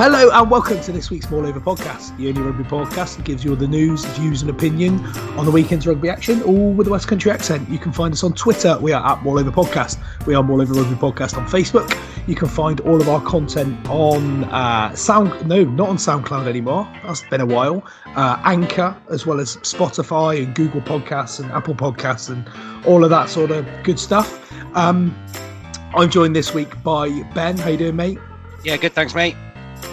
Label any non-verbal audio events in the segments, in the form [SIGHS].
Hello and welcome to this week's More Over podcast, the only rugby podcast that gives you all the news, views, and opinion on the weekend's rugby action, all with a West Country accent. You can find us on Twitter. We are at More Over Podcast. We are More Over Rugby Podcast on Facebook. You can find all of our content on uh, Sound. No, not on SoundCloud anymore. That's been a while. Uh, Anchor, as well as Spotify and Google Podcasts and Apple Podcasts and all of that sort of good stuff. Um, I'm joined this week by Ben. How you doing, mate? Yeah, good. Thanks, mate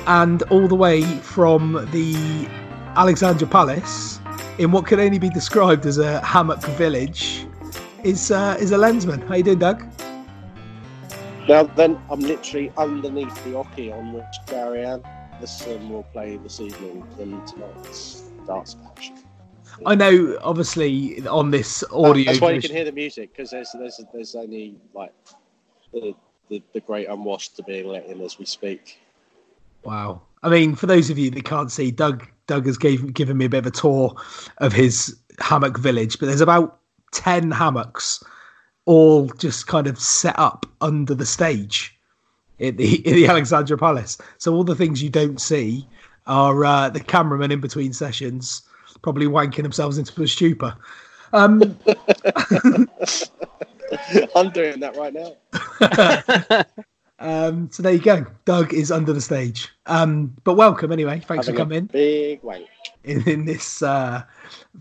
and all the way from the Alexandra Palace in what can only be described as a hammock village is uh, is a lensman. How you doing, Doug? Now then, I'm literally underneath the oche on which Gary Anderson will play this evening in tonight's darts match. I know, obviously, on this audio. That's why you can hear the music because there's there's there's only like the, the the great unwashed to being let in as we speak. Wow. I mean, for those of you that can't see, Doug Doug has gave, given me a bit of a tour of his hammock village, but there's about 10 hammocks all just kind of set up under the stage in the, in the [LAUGHS] Alexandra Palace. So all the things you don't see are uh, the cameramen in between sessions probably wanking themselves into a stupor. Um, [LAUGHS] I'm doing that right now. [LAUGHS] Um, so there you go. Doug is under the stage. Um, but welcome anyway. Thanks Having for coming. Big wank. In, in this uh,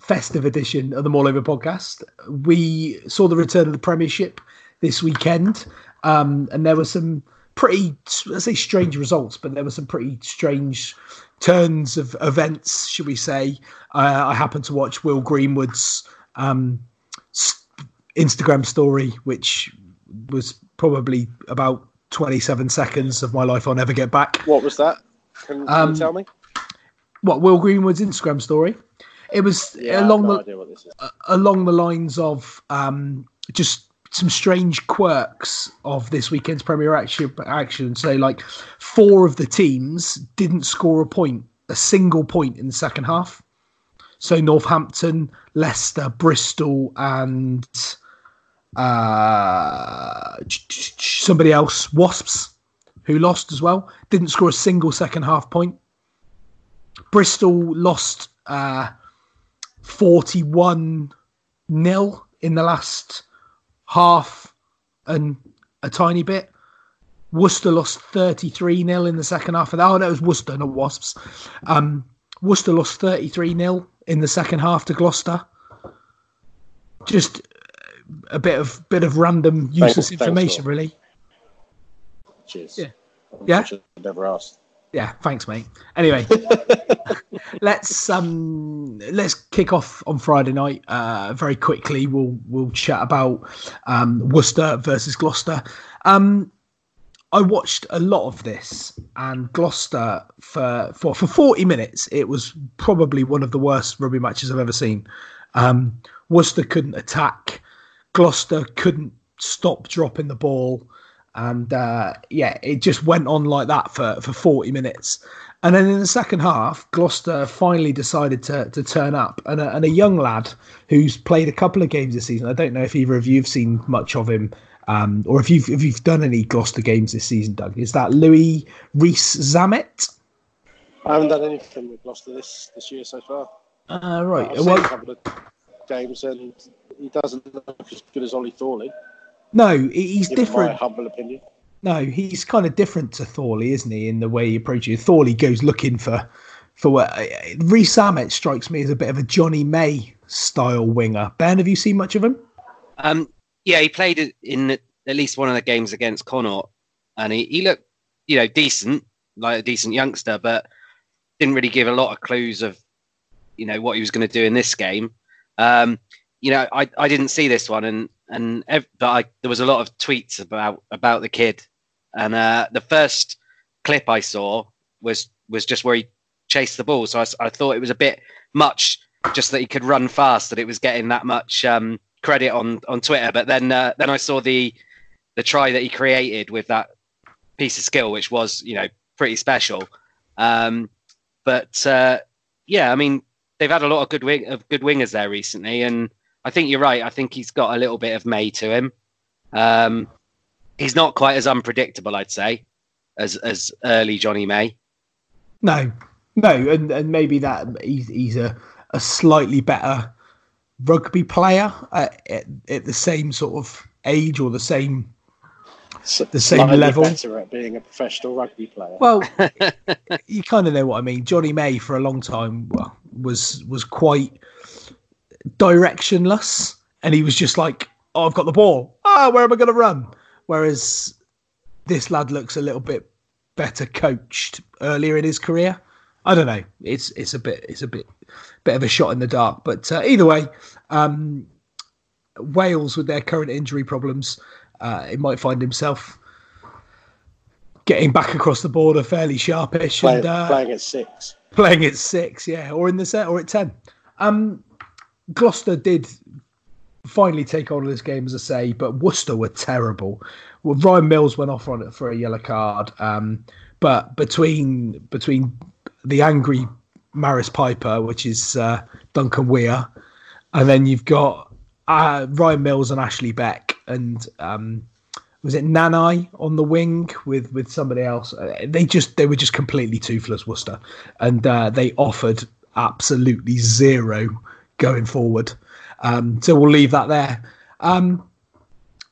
festive edition of the More Over podcast. We saw the return of the Premiership this weekend, um, and there were some pretty, let's say, strange results, but there were some pretty strange turns of events, should we say. Uh, I happened to watch Will Greenwood's um, Instagram story, which was probably about 27 seconds of my life I'll never get back. What was that? Can, can um, you tell me? What Will Greenwood's Instagram story? It was yeah, along the uh, along the lines of um, just some strange quirks of this weekend's Premier Action. Action. So, like, four of the teams didn't score a point, a single point in the second half. So, Northampton, Leicester, Bristol, and uh, somebody else, Wasps, who lost as well, didn't score a single second half point. Bristol lost uh, 41 nil in the last half and a tiny bit. Worcester lost 33 nil in the second half. Of that. Oh, it was Worcester, not Wasps. Um, Worcester lost 33 nil in the second half to Gloucester. Just a bit of bit of random useless thanks, information, thanks, really. Cheers. Yeah. Yeah. Never asked. Yeah, thanks, mate. Anyway, [LAUGHS] let's um let's kick off on Friday night. Uh, very quickly, we'll we'll chat about um, Worcester versus Gloucester. Um, I watched a lot of this, and Gloucester for for for forty minutes, it was probably one of the worst rugby matches I've ever seen. Um, Worcester couldn't attack. Gloucester couldn't stop dropping the ball. And uh, yeah, it just went on like that for, for 40 minutes. And then in the second half, Gloucester finally decided to, to turn up. And a, and a young lad who's played a couple of games this season, I don't know if either of you have seen much of him um, or if you've, if you've done any Gloucester games this season, Doug. Is that Louis Rees Zammit? I haven't done anything with Gloucester this, this year so far. Uh, right. I've well, a couple of games and he doesn't look as good as Ollie Thorley. No, he's different. My humble opinion. No, he's kind of different to Thorley, isn't he? In the way he approaches. Thorley goes looking for for what Rees Zammit strikes me as a bit of a Johnny May style winger. Ben, have you seen much of him? Um, yeah, he played in at least one of the games against Connacht, and he, he looked, you know, decent, like a decent youngster, but didn't really give a lot of clues of, you know, what he was going to do in this game. Um, you know, I, I didn't see this one, and and ev- but I, there was a lot of tweets about about the kid and uh, the first clip I saw was was just where he chased the ball. So I, I, thought it was a bit much, just that he could run fast, that it was getting that much um, credit on on Twitter. But then uh, then I saw the the try that he created with that piece of skill, which was you know pretty special. Um, but uh, yeah, I mean they've had a lot of good wing of good wingers there recently, and I think you're right. I think he's got a little bit of May to him. Um, he's not quite as unpredictable, I'd say, as as early Johnny May. No, no, and, and maybe that he's he's a, a slightly better rugby player at, at, at the same sort of age or the same the same level. Better at being a professional rugby player. Well, [LAUGHS] you kind of know what I mean. Johnny May for a long time well, was was quite directionless, and he was just like, "Oh, I've got the ball. Ah, where am I going to run?" Whereas this lad looks a little bit better coached earlier in his career. I don't know. It's it's a bit it's a bit bit of a shot in the dark, but uh, either way, um, Wales with their current injury problems, uh, he might find himself getting back across the border fairly sharpish Play, and uh, playing at six, playing at six, yeah, or in the set or at ten. Um, Gloucester did finally take on this game, as I say, but Worcester were terrible. Well, Ryan Mills went off on it for a yellow card, um, but between between the angry Maris Piper, which is uh, Duncan Weir, and then you've got uh, Ryan Mills and Ashley Beck, and um, was it Nanai on the wing with with somebody else? Uh, they just they were just completely toothless, Worcester, and uh, they offered absolutely zero going forward. Um, so we'll leave that there. Um,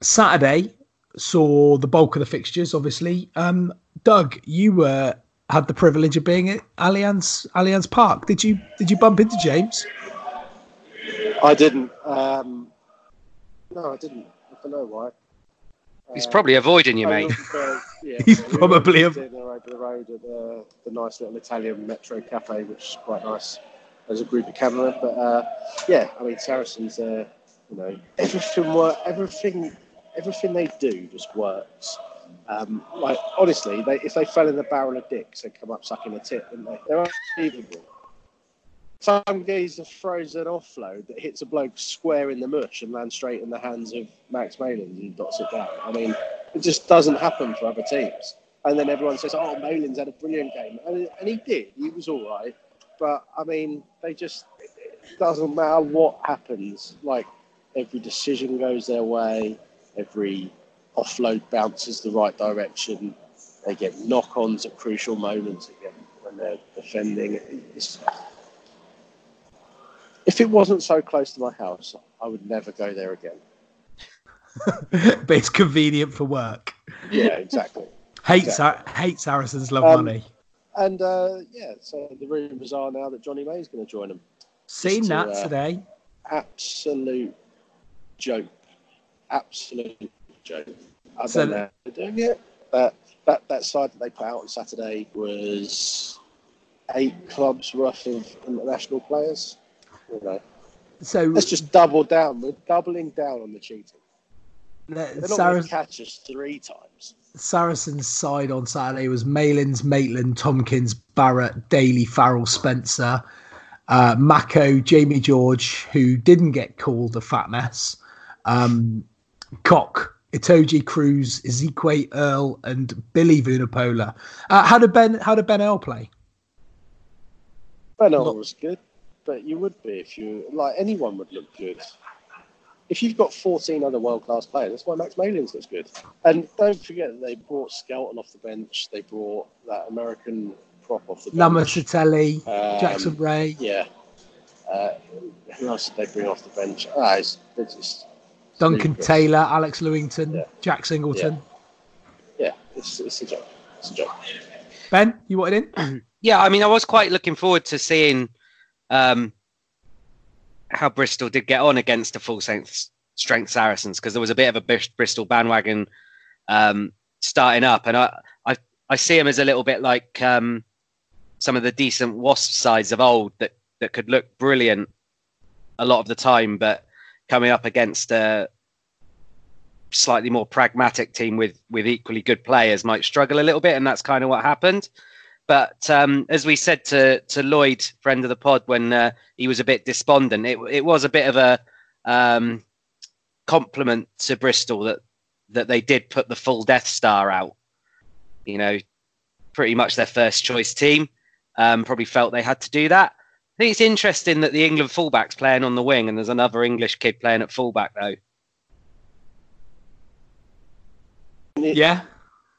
Saturday saw the bulk of the fixtures, obviously. Um, Doug, you were had the privilege of being at Allianz Allianz Park. Did you did you bump into James? I didn't. Um, no, I didn't. I don't know why. He's uh, probably avoiding you, mate. [LAUGHS] Uh, yeah, He's probably a... the road, the road at the, the nice little Italian Metro Cafe, which is quite nice as a group of cameramen. But uh, yeah, I mean, Saracens, uh, you know, everything work, everything, everything they do just works. Um, like honestly, they, if they fell in the barrel of dicks, they'd come up sucking a tit, wouldn't they? They're unbelievable. Some geezer throws an offload that hits a bloke square in the mush and lands straight in the hands of Max Malins and dots it down. I mean, it just doesn't happen for other teams. And then everyone says, "Oh, Malins had a brilliant game," and, and he did. He was all right, but I mean, they just it doesn't matter what happens. Like every decision goes their way, every offload bounces the right direction. They get knock-ons at crucial moments again when they're defending. It's, if it wasn't so close to my house, I would never go there again. [LAUGHS] but it's convenient for work. Yeah, exactly. hate, exactly. Sa- hate Saracens, love um, money. And uh, yeah, so the rumours are now that Johnny May is going to join them. Seen to, that uh, today. Absolute joke. Absolute joke. I so don't know they're doing it. But that, that side that they put out on Saturday was eight clubs worth of international players. You know. So let's just double down. We're doubling down on the cheating. They're not going to catch us three times. Saracens' side on Saturday was Malins, Maitland, Tompkins, Barritt, Daly, Farrell, Spencer, uh, Mako, Jamie George, who didn't get called a fat mess, um, Koch, Itoje Kruis, Isiekwe Earl, and Billy Vunipola. Uh, how did Ben? How did Ben Earl play? Ben Earl was good, but you would be if you like anyone would look good if you've got 14 other world class players, that's why Max Malins looks good. And don't forget that they brought Skelton off the bench. They brought that American prop off the bench. Lamositele, um, Jackson Wray. Yeah. Uh, who else did they bring off the bench? Ah, it's, it's just Duncan Taylor, Alex Lewington, yeah. Jack Singleton. Yeah, yeah it's, it's a joke. It's a joke. Ben, you wanted in? [CLEARS THROAT] yeah, I mean, I was quite looking forward to seeing um, how Bristol did get on against the full strength, strength Saracens because there was a bit of a Bristol bandwagon um, starting up, and I, I I see him as a little bit like um, some of the decent Wasp sides of old that that could look brilliant a lot of the time, but coming up against a slightly more pragmatic team with with equally good players might struggle a little bit, and that's kind of what happened. But um, as we said to to Lloyd, friend of the pod, when uh, he was a bit despondent, it it was a bit of a um, compliment to Bristol that that they did put the full Death Star out. You know, pretty much their first choice team. Um, probably felt they had to do that. I think it's interesting that the England fullback's playing on the wing, and there's another English kid playing at fullback though. Yeah.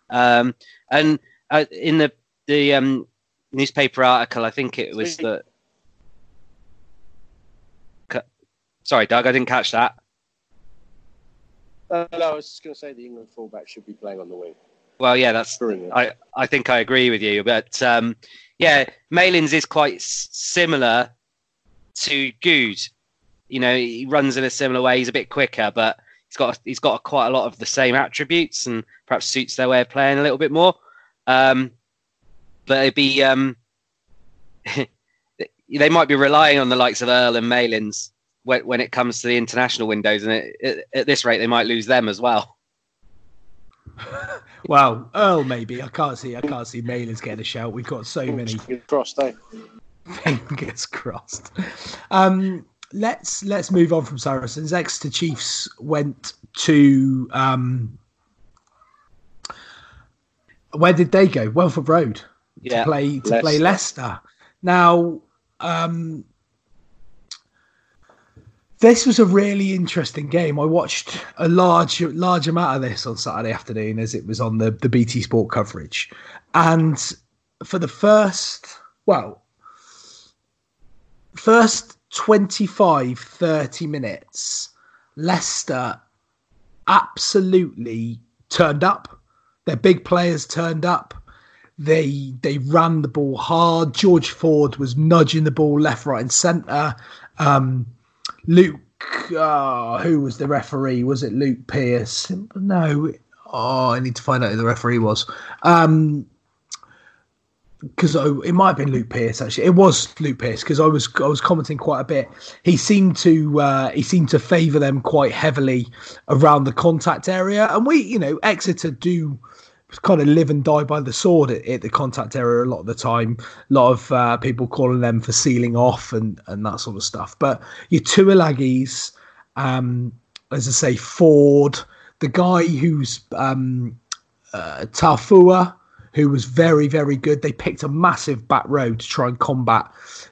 Um, and uh, in the the um, newspaper article, I think it was that. Sorry, Doug, I didn't catch that. Uh, no, I was just going to say the England fullback should be playing on the wing. Well, yeah, that's. I I think I agree with you, but um, yeah, Malins is quite s- similar to Goode. You know, he runs in a similar way. He's a bit quicker, but he's got he's got quite a lot of the same attributes, and perhaps suits their way of playing a little bit more. Um, but it'd be um, [LAUGHS] they might be relying on the likes of Earl and Malins when, when it comes to the international windows, and it, it, at this rate, they might lose them as well. [LAUGHS] Well, Earl maybe. I can't see. I can't see Malins getting a shout. We've got so many Fingers crossed, eh? [LAUGHS] fingers crossed. Um, let's let's move on from Saracens. Exeter Chiefs went to um, where did they go? Welford Road Yeah, to play to play Leicester. Now, um, this was a really interesting game. I watched a large large amount of this on Saturday afternoon as it was on the the BT Sport coverage, and for the first well, first 25 30 minutes, Leicester absolutely turned up. Their big players turned up. They they ran the ball hard. George Ford was nudging the ball left, right, and centre. Um, Luke, uh, who was the referee? Was it Luke Pearce? No. Oh, I need to find out who the referee was. Um, because it might have been Luke Pearce actually. It was Luke Pearce because I was I was commenting quite a bit. He seemed to uh, he seemed to favour them quite heavily around the contact area, and we you know Exeter do kind of live and die by the sword at, at the contact area a lot of the time. A lot of uh, people calling them for sealing off and and that sort of stuff. But your Tuilagis, um, as I say, Ford, the guy who's um, uh, Taufua who was very very good. They picked a massive back row to try and combat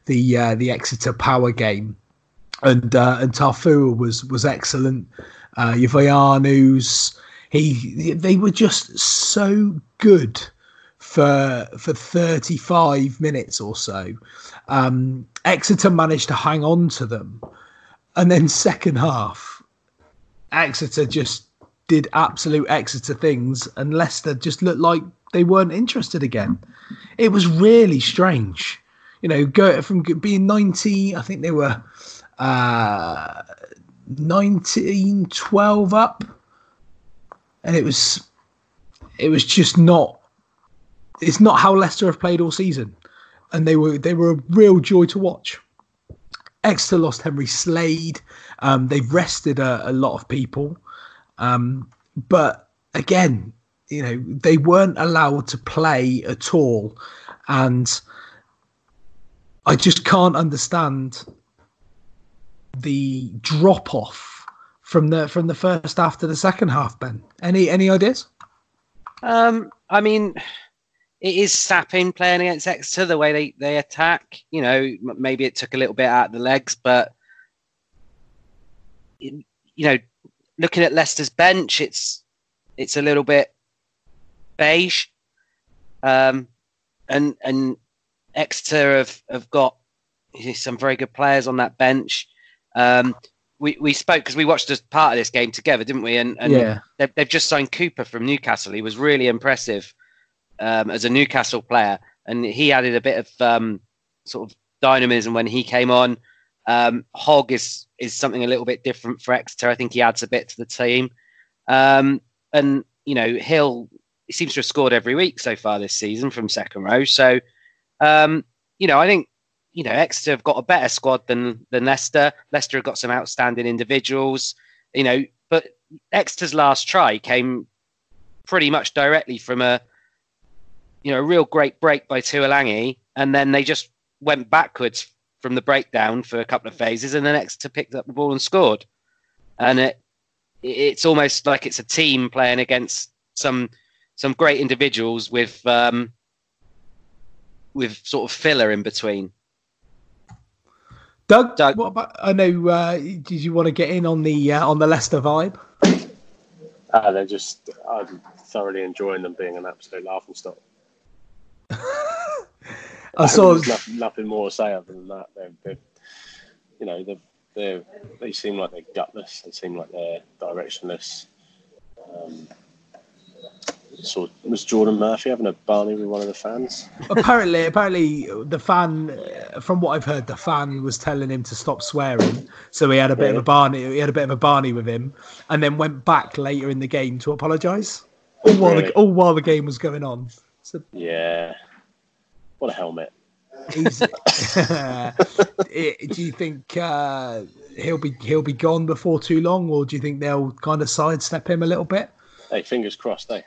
the uh, the Exeter power game, and uh, and Taufua was was excellent. Uh, Yavayanu's he they were just so good for for 35 minutes or so. Um, Exeter managed to hang on to them, and then second half, Exeter just did absolute Exeter things, and Leicester just looked like they weren't interested again. It was really strange, you know, go from being 90, I think they were uh, 19, 12 up, and it was it was just not. It's not how Leicester have played all season, and they were they were a real joy to watch. Exeter lost Henry Slade. Um, they've rested a, a lot of people, um, but again, you know they weren't allowed to play at all, and I just can't understand the drop off from the from the first half to the second half. Ben, any any ideas? Um, I mean, it is sapping playing against Exeter the way they, they attack. You know, maybe it took a little bit out of the legs, but you know, looking at Leicester's bench, it's it's a little bit beige. Um, and and Exeter have, have got some very good players on that bench. Um, we, we spoke because we watched as part of this game together, didn't we? And, and Yeah. they've, they've just signed Cooper from Newcastle. He was really impressive um, as a Newcastle player, and he added a bit of um, sort of dynamism when he came on. Um, Hogg is is something a little bit different for Exeter. I think he adds a bit to the team, um, and you know Hill he seems to have scored every week so far this season from second row. So um, you know I think you know Exeter have got a better squad than than Leicester. Leicester have got some outstanding individuals, you know, but Exeter's last try came pretty much directly from a you know a real great break by Tuilagi, and then they just went backwards from the breakdown for a couple of phases, and then Exeter picked up the ball and scored. And it it's almost like it's a team playing against some some great individuals with um, with sort of filler in between. Doug, Doug. what about? I know. Uh, did you want to get in on the uh, on the Leicester vibe? Uh, they're just, I'm thoroughly enjoying them being an absolute laughing stock. [LAUGHS] I saw. There's nothing, nothing more to say other than that. They're, they're you know, they're, they're, they seem like they're gutless. They seem like they're directionless. Um, saw it was Jordan Murphy having a Barney with one of the fans. apparently, apparently, the fan, from what I've heard, the fan was telling him to stop swearing. So he had a bit of a Barney. He had a bit of a Barney with him, and then went back later in the game to apologise. All while the all while the game was going on. So Yeah, what a helmet. [LAUGHS] [LAUGHS] do you think uh, he'll be he'll be gone before too long, or do you think they'll kind of sidestep him a little bit? Hey, fingers crossed, eh?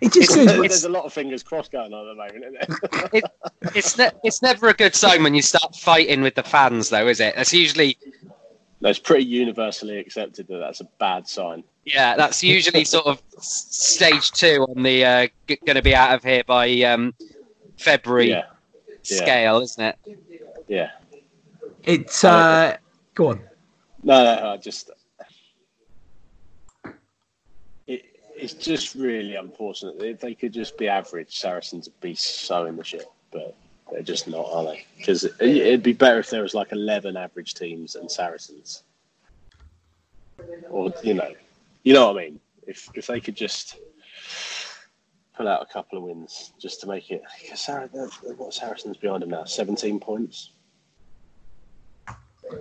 It just It's- goes. There's a lot of fingers crossed going on at the moment, isn't there? [LAUGHS] It's ne- it's never a good sign when you start fighting with the fans, though, is it? That's usually no, it's pretty universally accepted that that's a bad sign. yeah, that's usually [LAUGHS] sort of stage two on the uh, g- going to be out of here by um, February Yeah, yeah. scale, isn't it? yeah. It's uh, go on. No, no, I just. It, it's just really unfortunate. If they could just be average, Saracens would be so in the shit, but they're just not, are they? Because it, it'd be better if there was like 11 average teams and Saracens. Or, you know, you know what I mean? If, if they could just pull out a couple of wins just to make it. Because Sar- what Saracens behind them now? 17 points?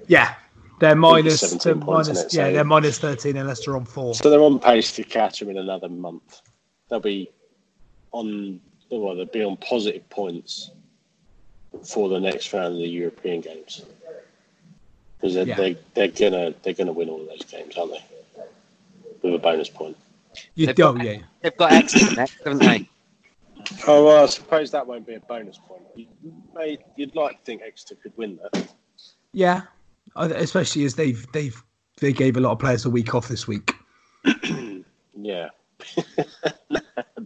Yeah, they're minus, 17 they're points, minus isn't yeah, So- they're minus thirteen, and Leicester on four. So they're on pace to catch them in another month. They'll be on well, they'll be on positive points for the next round of the European games. Because they're, Yeah. they, they're gonna they're gonna win all of those games, aren't they? With a bonus point. You They've do, got- yeah. They've got Exeter next, haven't they? Oh well, I suppose that won't be a bonus point. You, mate, you'd like to think Exeter could win that. Yeah, I- especially as they've they've they gave a lot of players a week off this week. [CLEARS THROAT] Yeah. [LAUGHS]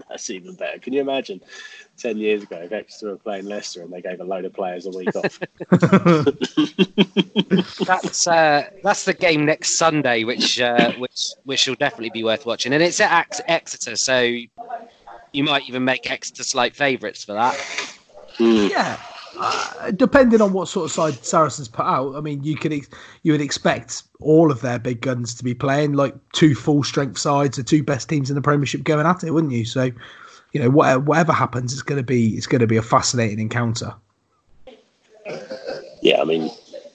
That's even better. Can you imagine 10 years ago if Exeter were playing Leicester and they gave a load of players a week off? [LAUGHS] That's uh, that's the game next Sunday, which uh, which which will definitely be worth watching, and it's at Exeter, so you might even make Exeter slight favourites for that. Yeah, uh, depending on what sort of side Saracens put out. I mean, you could ex- you would expect all of their big guns to be playing like two full strength sides, the two best teams in the Premiership going at it, wouldn't you? So, you know, whatever, whatever happens, it's going to be it's going to be a fascinating encounter. Yeah, I mean,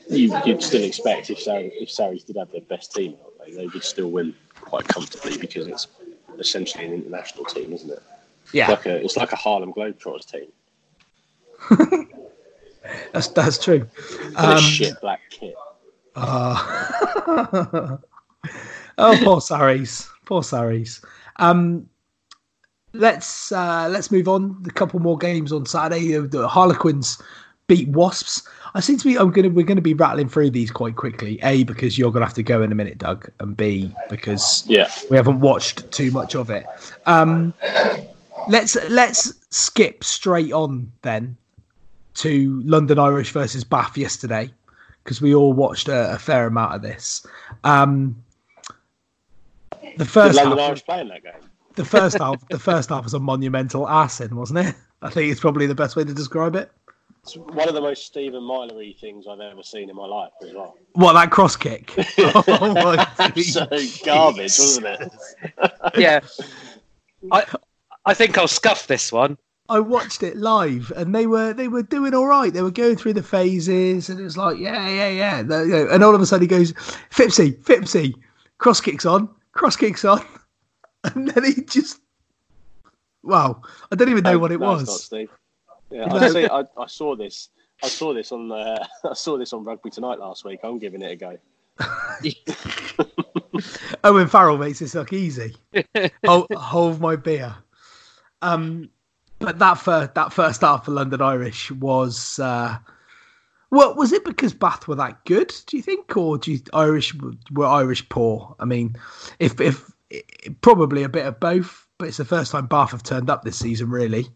you, you'd still expect if Sarri, if Sarries did have their best team, they, they would still win quite comfortably because it's essentially an international team, isn't it? Yeah, Like a, it's like a Harlem Globetrotters team. [LAUGHS] [LAUGHS] that's that's true. Um, shit black kit. Uh, [LAUGHS] oh, poor Sarries, poor Sarries. Um, let's uh, let's move on. A couple more games on Saturday. The Harlequins beat Wasps. I seem to be. I'm gonna. We're gonna be rattling through these quite quickly. A because you're gonna have to go in a minute, Doug, and B because Yeah. we haven't watched too much of it. Um, let's let's skip straight on then to London Irish versus Bath yesterday because we all watched a, a fair amount of this. Um, the Did first London half, Irish play in that game? the first half, the first half was a monumental arson, wasn't it? I think it's probably the best way to describe it. It's one of the most Stephen Mylery things I've ever seen in my life as well. What that cross kick? [LAUGHS] [LAUGHS] oh my so garbage, wasn't it? [LAUGHS] Yeah, I I think I'll scuff this one. I watched it live, and they were they were doing all right. They were going through the phases, and it was like, yeah, yeah, yeah. The- you know, and all of a sudden he goes, Fipsy, Fipsy, cross kicks on, cross kicks on, [LAUGHS] and then he just, wow, I don't even know what it No, it's not, was. Steve. Yeah, No. I, see, I, I saw this. I saw this on uh, [LAUGHS] I saw this on Rugby Tonight last week. I'm giving it a go. [LAUGHS] Owen Farrell makes this look easy. hold, hold my beer. Um, but that first that first half for London Irish was uh, well, was it because Bath were that good? Do you think, or do you, Irish were Irish poor? I mean, if if probably a bit of both, but it's the first time Bath have turned up this season, really.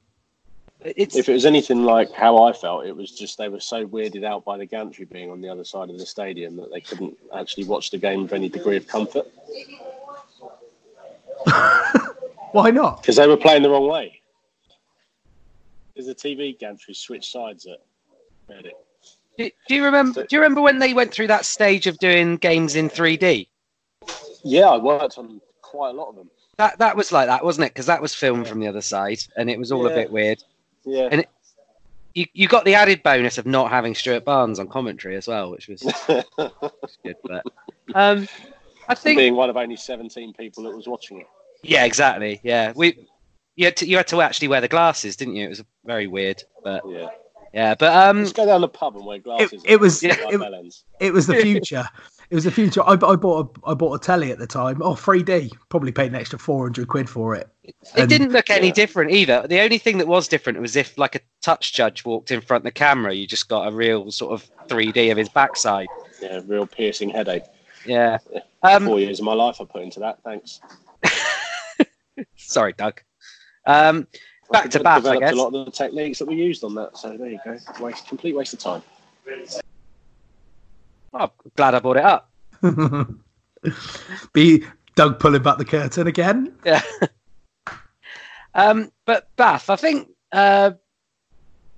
It's... If it was anything like how I felt, it was just they were so weirded out by the gantry being on the other side of the stadium that they couldn't actually watch the game with any degree of comfort. [LAUGHS] Why not? Because they were playing the wrong way. Because the TV gantry switched sides at Reading. Do, do you remember? Do you remember when they went through that stage of doing games in 3D? Yeah, I worked on quite a lot of them. That that was like that, wasn't it? Because that was filmed from the other side, and it was all yeah. a bit weird. Yeah. And it, you you got the added bonus of not having Stuart Barnes on commentary as well, which was, [LAUGHS] was good. But um, I think being one of only seventeen people that was watching it. Yeah, exactly. Yeah, we you had to you had to actually wear the glasses, didn't you? It was very weird, but yeah. Yeah, but um, let's go down the pub and wear glasses. It, it was yeah, it, it, was the [LAUGHS] future. it was the future. I, I bought a I bought a telly at the time. Oh, 3D. Probably paid an extra four hundred quid for it. It and, didn't look any yeah. different either. The only thing that was different was if like a touch judge walked in front of the camera, you just got a real sort of 3D of his backside. Yeah, real piercing headache. Yeah. Um, Four years of my life I put into that. Thanks. [LAUGHS] Sorry, Doug. Um, back to Bath, I guess. a lot of the techniques that we used on that. So there you go. Waste, complete waste of time. Oh, glad I brought it up. [LAUGHS] Be Doug pulling back the curtain again. Yeah. [LAUGHS] um, but Bath, I think uh,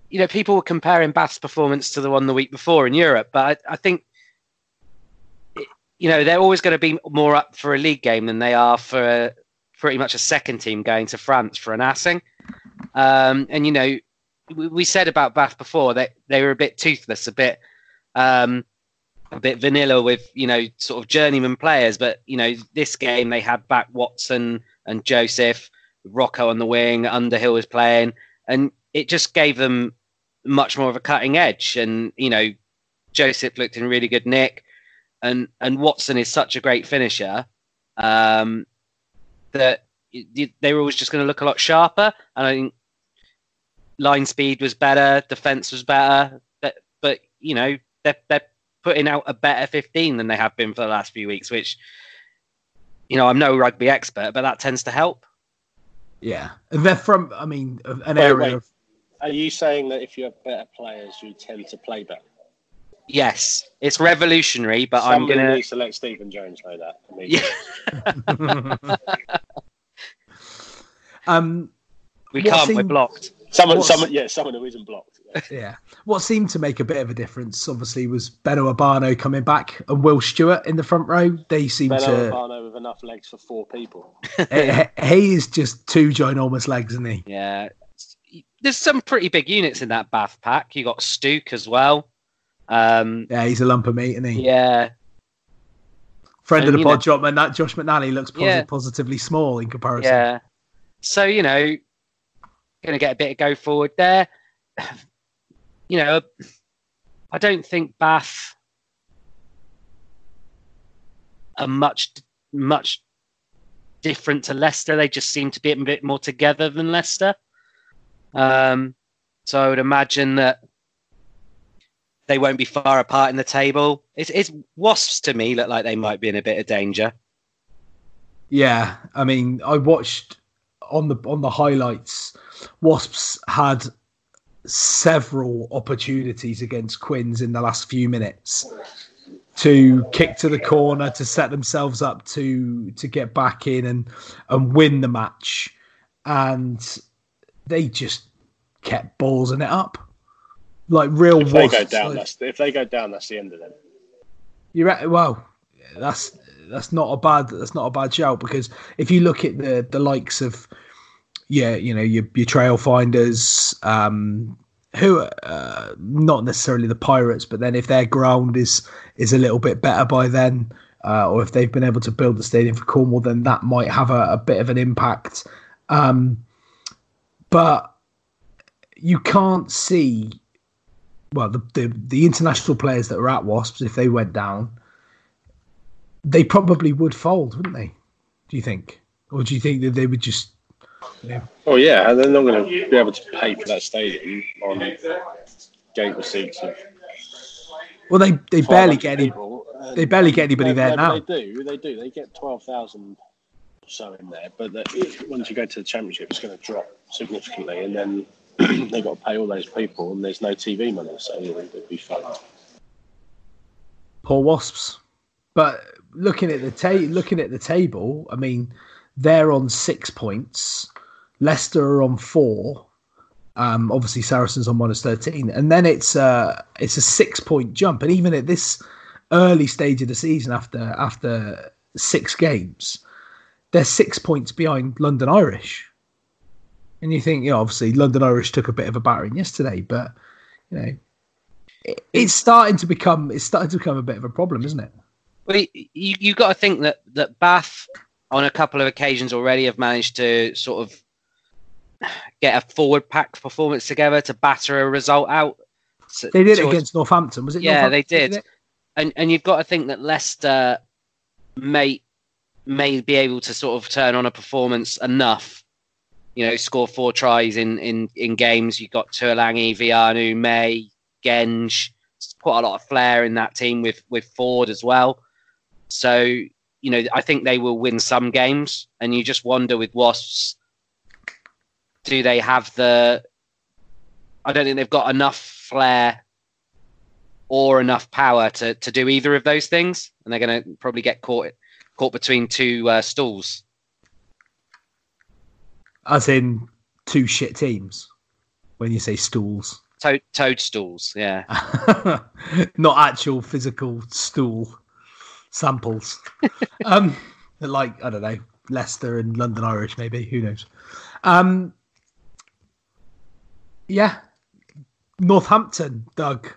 you know people were comparing Bath's performance to the one the week before in Europe, but I, I think you know they're always going to be more up for a league game than they are for a, pretty much a second team going to France for an assing. Um, and you know, we, we, said about Bath before that they were a bit toothless, a bit, um, a bit vanilla with you know sort of journeyman players. But you know, this game they had back Watson and Joseph, Rocco on the wing, Underhill was playing, and it just gave them much more of a cutting edge. And you know, Joseph looked in really good nick, and and Watson is such a great finisher um, that they were always just going to look a lot sharper. And I think line speed was better, defense was better, but, but you know they're they're putting out a better 15 than they have been for the last few weeks, which you know I'm no rugby expert, but that tends to help. Yeah, they're from. I mean, an wait, area wait. of. Are you saying that if you have better players, you tend to play better? Yes, it's revolutionary, but Somebody I'm gonna needs to let Stephen Jones know that. Yeah. [LAUGHS] um, we can't. Seemed, we're blocked. Someone, someone, yeah, someone who isn't blocked. Yeah. [LAUGHS] yeah. What seemed to make a bit of a difference, obviously, was Beno Obano coming back and Will Stuart in the front row. They seem Beno to. Obano with enough legs for four people. [LAUGHS] he is just two ginormous legs, isn't he? Yeah. There's some pretty big units in that Bath pack. You got Stuke as well. Um, yeah, he's a lump of meat, isn't he? Yeah. Friend and, of the pod, Josh, Josh McNally looks yeah. positively small in comparison. Yeah. So you know, going to get a bit of go forward there. [SIGHS] You know, I don't think Bath are much much different to Leicester. They just seem to be a bit more together than Leicester. Um, so I would imagine that they won't be far apart in the table. It's, it's Wasps to me look like they might be in a bit of danger. Yeah, I mean, I watched on the on the highlights. Wasps had several opportunities against Quins in the last few minutes to kick to the corner to set themselves up to to get back in and and win the match and they just kept ballsing it up like real if wasps, they go down like, that's if they go down that's the end of them you're at well that's that's not a bad that's not a bad shout because if you look at the the likes of yeah, you know, your your Trailfinders, um, who uh, not necessarily the pirates, but then if their ground is is a little bit better by then, uh, or if they've been able to build the stadium for Cornwall, then that might have a, a bit of an impact. Um, but you can't see well the, the the international players that are at Wasps if they went down. they probably would fold, wouldn't they? Do you think, or do you think that they would just? You know, Oh yeah, and they're not going to be able to pay for that stadium on gate receipts of well, they they barely get any. They barely get anybody they- there they- now. They do, they do. They get twelve thousand or so in there, but the, once you go to the championship, it's going to drop significantly, and then they've got to pay all those people, and there's no TV money, so it'd be fun. Poor Wasps. But looking at the ta- looking at the table, I mean, they're on six points. Leicester are on four. Um, obviously, Saracens on minus thirteen, and then it's uh, it's a six point jump. And even at this early stage of the season, after after six games, they're six points behind London Irish. And you think, you know, obviously London Irish took a bit of a battering yesterday, but you know, it, it's starting to become it's starting to become a bit of a problem, isn't it? Well, you you got to think that that Bath on a couple of occasions already have managed to sort of get a forward pack performance together to batter a result out. So- They did it against Northampton, was it? Yeah, they Northampton, did. and and you've got to think that Leicester may may be able to sort of turn on a performance enough. You know, score four tries in in in games. You've got Tuilagi, Veainu, May, Genge. Quite a lot of flair in that team with with Ford as well. So you know, I think they will win some games, and you just wonder with Wasps, do they have the? I don't think they've got enough flair or enough power to, to do either of those things, and they're going to probably get caught caught between two uh, stools. As in two shit teams. When you say stools, To- toadstools, yeah. [LAUGHS] not actual physical stool samples. [LAUGHS] um, like I don't know, Leicester and London Irish, maybe. Who knows? Um, yeah, Northampton. Doug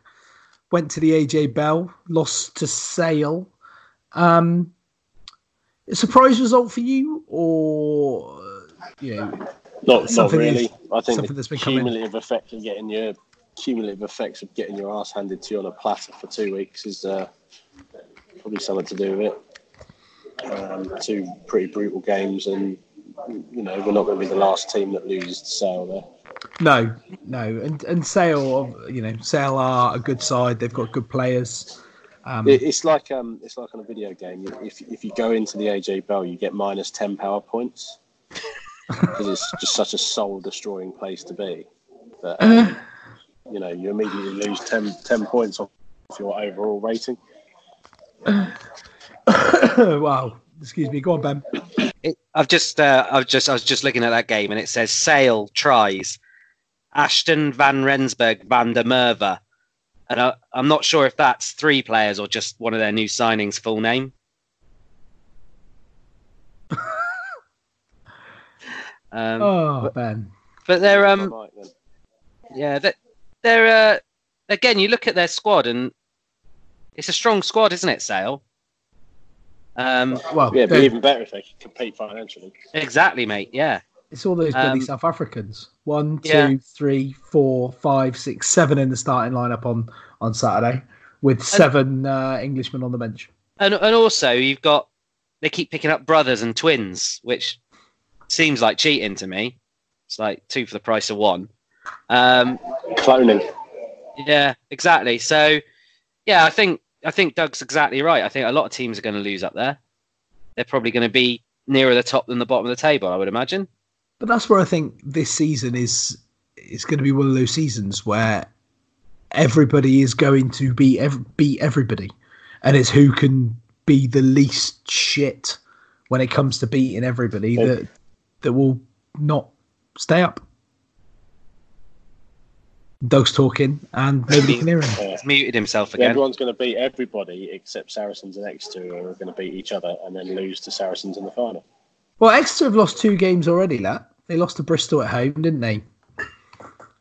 went to the AJ Bell, lost to Sale. Um, a surprise result for you, or you know, Not, not Something really. I think something the that's been coming. cumulative effect of getting your cumulative effects of getting your ass handed to you on a platter for two weeks is uh, probably something to do with it. Um, two pretty brutal games, and you know we're not going to be the last team that loses to Sale there. No, no, and and Sale, you know, Sale are a good side. They've got good players. Um, It, it's like um, it's like on a video game. If if you go into the AJ Bell, you get minus ten power points because it's just such a soul destroying place to be. That um, you know you immediately lose 10, 10 points off your overall rating. [COUGHS] wow, excuse me. Go on, Ben. It, I've just, uh, I've just, I was just looking at that game, and it says Sale tries, Ashton Van Rensburg Van der Merwe, and I, I'm not sure if that's three players or just one of their new signings' full name. Um, Oh, Ben. but they're um, might then. Yeah, they're uh, again. You look at their squad, and it's a strong squad, isn't it, Sale? Um, Well, Yeah, it'd be even better if they could compete financially. exactly, mate. Yeah, it's all those bloody um, South Africans. One, two, yeah. three, four, five, six, seven in the starting lineup on on Saturday, with seven uh, Englishmen on the bench. and and also you've got they keep picking up brothers and twins, which seems like cheating to me. It's like two for the price of one. Um, Cloning. yeah, exactly. So, yeah, I think I think Doug's exactly right. I think a lot of teams are going to lose up there. They're probably going to be nearer the top than the bottom of the table, I would imagine. But that's where I think this season is is going to be one of those seasons where everybody is going to be ev- beat everybody, and it's who can be the least shit when it comes to beating everybody that that will not stay up. Doug's talking, and nobody can hear him. Yeah. He's muted himself again. Everyone's going to beat everybody except Saracens and Exeter, who are going to beat each other and then lose to Saracens in the final. Well, Exeter have lost two games already. That they lost to Bristol at home, didn't they?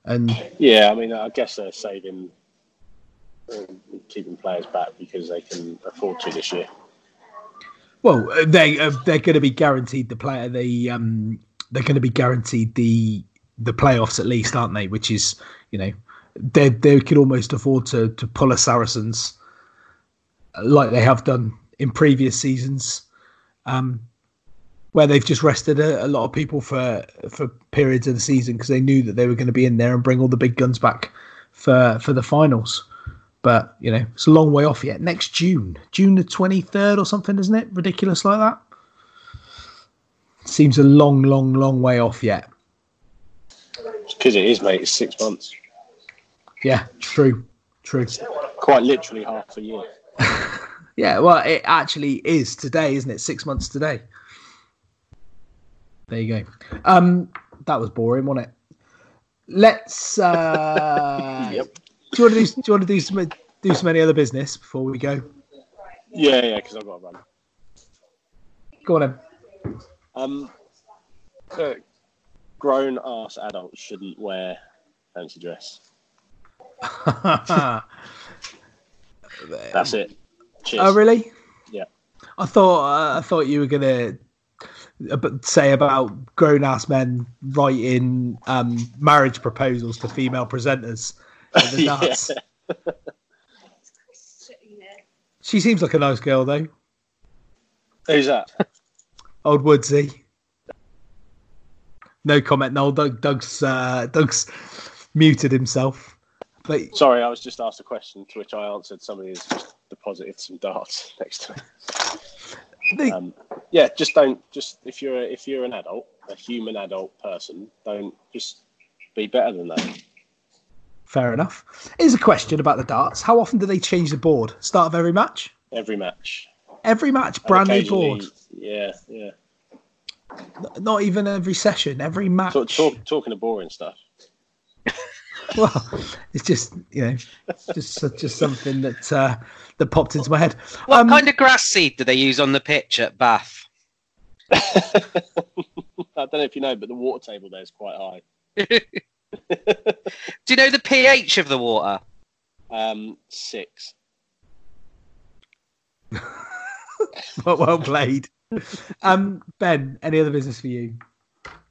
And Yeah, I mean, I guess they're saving, um, keeping players back because they can afford to this year. Well, uh, they uh, they're going to be guaranteed the player. They um they're going to be guaranteed the the playoffs at least, aren't they? Which is you know they they could almost afford to to pull a Saracens uh, like they have done in previous seasons, um, where they've just rested a, a lot of people for for periods of the season because they knew that they were going to be in there and bring all the big guns back for for the finals. But you know, it's a long way off yet. Next June, June the twenty third or something, isn't it? Ridiculous like that. Seems a long, long, long way off yet. Because it is, mate. It's six months. Yeah, true, true. Quite literally half a year. [LAUGHS] Yeah, well, it actually is today, isn't it? Six months today. There you go. Um, that was boring, wasn't it? Let's. Uh, [LAUGHS] Yep. Do you want to do? Do you want to do some do some any other business before we go? Yeah, yeah. Because I've got to run. Go on then. Um, uh, grown ass adults shouldn't wear fancy dress. [LAUGHS] That's it. Cheers. Oh, really? Yeah. I thought uh, I thought you were gonna say about grown ass men writing um, marriage proposals to female presenters. At the [LAUGHS] Yeah. darts. She seems like a nice girl though. Who's that? [LAUGHS] Old Woodsy. No comment. No, Doug. Doug's uh, Doug's muted himself. But Sorry, I was just asked a question to which I answered. Somebody has just deposited some darts [LAUGHS] next to it. the, Um, yeah, just don't. Just if you're a, if you're an adult, a human adult person, don't just be better than that. Fair enough. Here's a question about the darts. How often do they change the board? Start of every match. Every match, Every match, brand new board. Yeah, yeah. N- Not even every session. Every match. Talk, talk, talking of boring stuff. [LAUGHS] Well, it's just you know, just just something that uh, that popped into my head. What Um, kind of grass seed do they use on the pitch at Bath? [LAUGHS] [LAUGHS] I don't know if you know, but the water table there is quite high. [LAUGHS] Do you know the pH of the water? Um, six. [LAUGHS] well, well played. Um, Ben, any other business for you?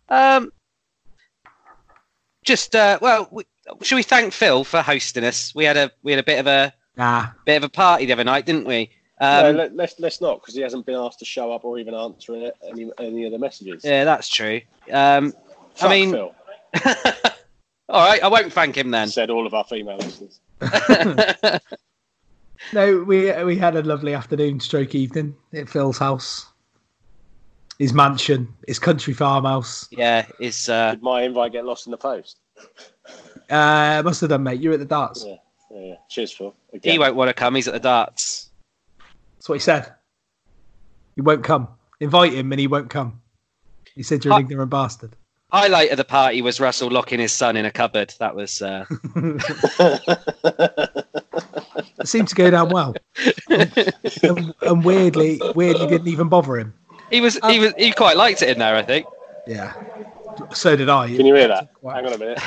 Um, just uh, well, we, should we thank Phil for hosting us? We had a we had a bit of a Nah, bit of a party the other night, didn't we? no, Um, let, let's let's not because he hasn't been asked to show up or even answer any any, any of the messages. yeah, that's true. Um, Fuck I mean, Phil [LAUGHS] all right, I won't thank him then. said all of our female listeners. [LAUGHS] [LAUGHS] no, we we had a lovely afternoon, stroke evening at Phil's house, his mansion, his country farmhouse. yeah, it's uh, Did my invite get lost in the post? Uh, must have done, mate. You're at the darts. Yeah, yeah. yeah. Cheers, Phil. he won't want to come. He's at the darts. That's what he said. He won't come. Invite him, and he won't come. He said you're an Hi- ignorant bastard. Highlight of the party was Russell locking his son in a cupboard. That was uh, [LAUGHS] It seemed to go down well, and, and weirdly, weirdly didn't even bother him. he was he was he quite liked it in there. I think. Yeah, so did I. Can you hear that? Wow. Hang on a minute.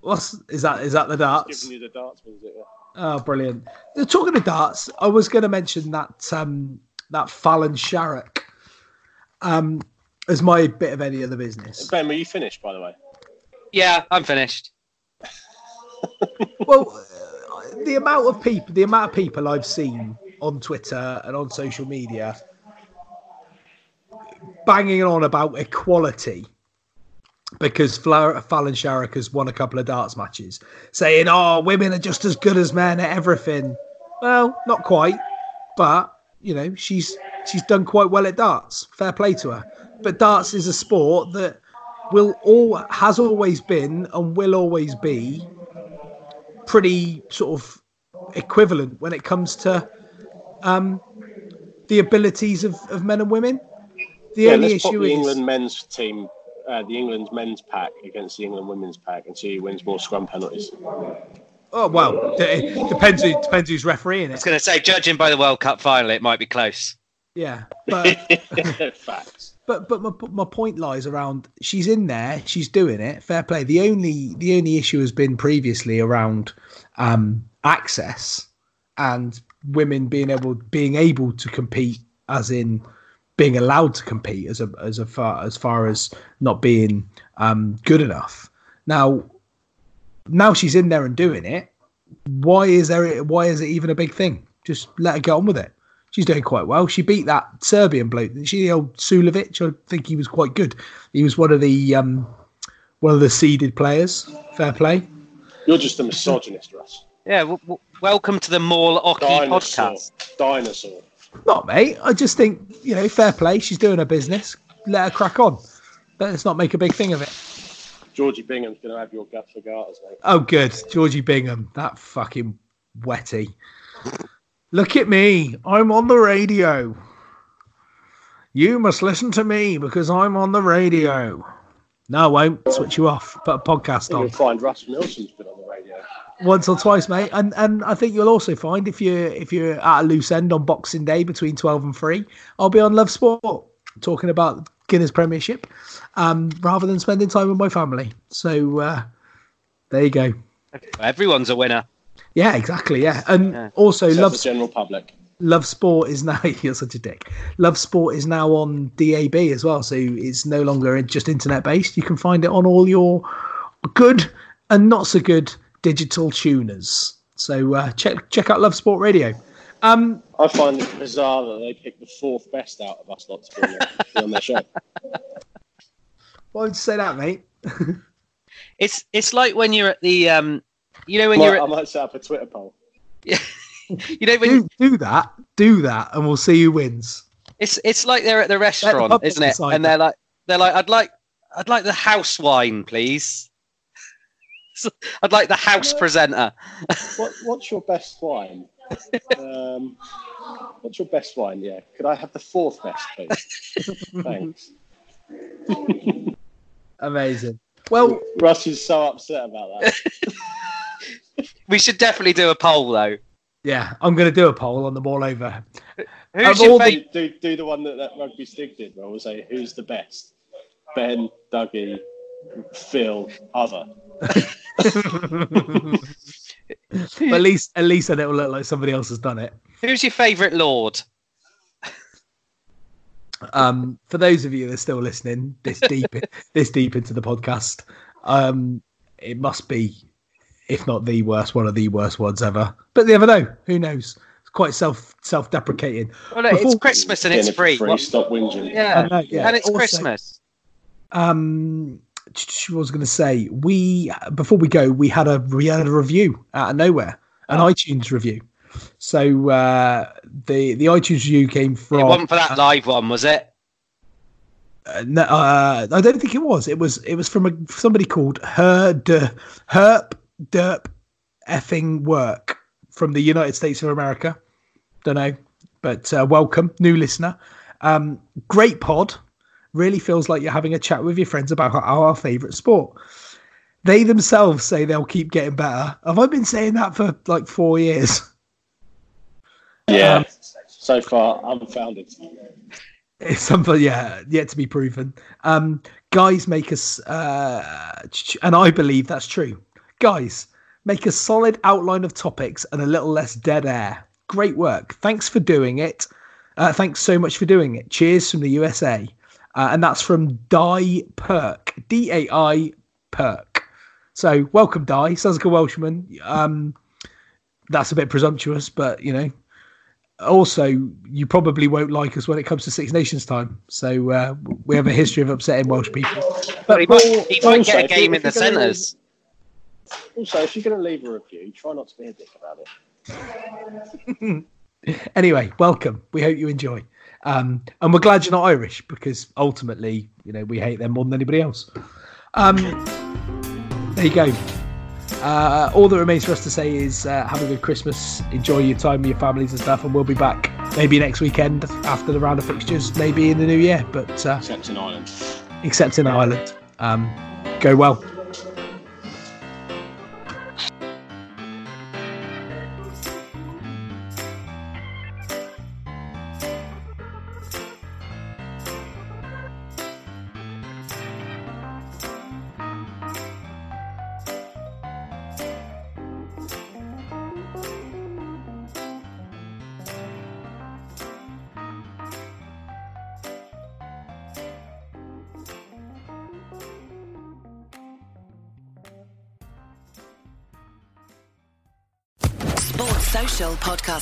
What's is that? Is that the darts? Giving you the darts music. yeah. Oh, brilliant! Talking of darts, I was going to mention that um, that Fallon Sherrock um, as my bit of any other business. Ben, were you finished, by the way? Yeah, I'm finished. well, uh, the amount of people, the amount of people I've seen on Twitter and on social media banging on about equality because Fla- Fallon Sherrock has won a couple of darts matches, saying, "Oh, women are just as good as men at everything." Well, not quite, but you know, she's she's done quite well at darts. Fair play to her. But darts is a sport that will all has always been and will always be pretty sort of equivalent when it comes to um, the abilities of, of men and women. The yeah, only let's issue the is England men's team, uh, the England men's pack against the England women's pack, and see who wins more scrum penalties. oh well, it depends who depends who's refereeing I was going to say, judging by the World Cup final, it might be close. Yeah, but [LAUGHS] Facts. but but my, my point lies around she's in there she's doing it fair play the only the only issue has been previously around um access and women being able being able to compete as in being allowed to compete as a as a far as far as not being um good enough Now, now she's in there and doing it. Why is there? Why is it even a big thing? Just let her get on with it. She's doing quite well. She beat that Serbian bloke. She the old Suljovic. I think he was quite good. He was one of the um, one of the seeded players. Fair play. You're just a misogynist, Russ. Yeah, w- w- welcome to the Mall Hockey Dinosaur. podcast. Dinosaur. Not mate. I just think you know, fair play. She's doing her business. Let her crack on. Let's not make a big thing of it. Georgie Bingham's going to have your gut for garters, mate. Oh, good. Georgie Bingham. That fucking wetty. Look at me. I'm on the radio. You must listen to me because I'm on the radio. No, I won't switch you off. Put a podcast on. You'll find Russ Nelson's been on the radio. Once or twice, mate. And and I think you'll also find if you're if you're at a loose end on Boxing Day between twelve and three, I'll be on Love Sport talking about Guinness Premiership, um, rather than spending time with my family. So uh, there you go. Everyone's a winner. Yeah, exactly. Yeah, and Yeah. also Except Love the general public. Love Sport is now [LAUGHS] you're such a dick. Love Sport is now on DAB as well, so it's no longer just internet based. You can find it on all your good and not so good digital tuners. So uh, check check out Love Sport Radio. Um, I find it bizarre that they picked the fourth best out of us lot to be on, their- on their show. why would you say that, mate? [LAUGHS] It's it's like when you're at the um, you know when Might- you're At... I might set up a Twitter poll. Yeah, [LAUGHS] you know when you, Do, do that, do that, and we'll see who wins. it's it's like they're at the restaurant, public isn't it? And they're like they're like I'd like I'd like the house wine, please. So, [LAUGHS] I'd like the house presenter. What, what's your best wine? Um, what's your best wine? Yeah. Could I have the fourth best, please? [LAUGHS] Thanks. Amazing. Well, Russ is so upset about that. [LAUGHS] We should definitely do a poll though. yeah, I'm going to do a poll on them all over. Who's Of your all the- favourite? do, do, do the one that, that Rugby stick did, where we'll say, who's the best? Ben, Dougie, Phil, other. But at least, at least, then it will look like somebody else has done it. Who's your favourite lord? Um, for those of you that are still listening this deep, [LAUGHS] this deep into the podcast, um, it must be, if not the worst, one of the worst ones ever. But you never know. Who knows? It's quite self self deprecating. Well, no, it's Christmas and it's free. free. Stop whinging. Yeah. Know, yeah. and it's Also- Christmas. Um, what was going to say? We before we go, we had a we had a review out of nowhere, an iTunes review. So uh, the the iTunes review came from. It wasn't for that live one, was it? Uh, no, uh, I don't think it was. It was. It was from a, somebody called Her de, Herp Derp effing work from the United States of America. Don't know, but uh, welcome, new listener. Um, great pod. Really feels like you're having a chat with your friends about our, favorite sport. They themselves say they'll keep getting better. Have I been saying that for like four years? Yeah. Um, so far, unfounded. It's something, yeah, yet to be proven. Um, guys make us, uh, and I believe that's true. Guys make a solid outline of topics and a little less dead air. Great work. Thanks for doing it. Uh, thanks so much for doing it. Cheers from the USA. Uh, and that's from Di Perk. D A I Perk. So welcome, Di. Sounds like a Welshman. Um, that's a bit presumptuous, but you know, also you probably won't like us when it comes to Six Nations time. So uh, we have a history of upsetting Welsh people. But he might, he might also, get a game in the centres. Also, if you're going to leave a review, try not to be a dick about it. [LAUGHS] anyway, welcome. We hope you enjoy. Um, and we're glad you're not Irish because ultimately, you know, we hate them more than anybody else. Um, there you go. Uh, all that remains for us to say is uh, have a good Christmas, enjoy your time with your families and stuff, and we'll be back maybe next weekend after the round of fixtures, maybe in the new year, but uh, Except in Ireland. except in Ireland. Um, go well.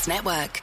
Network.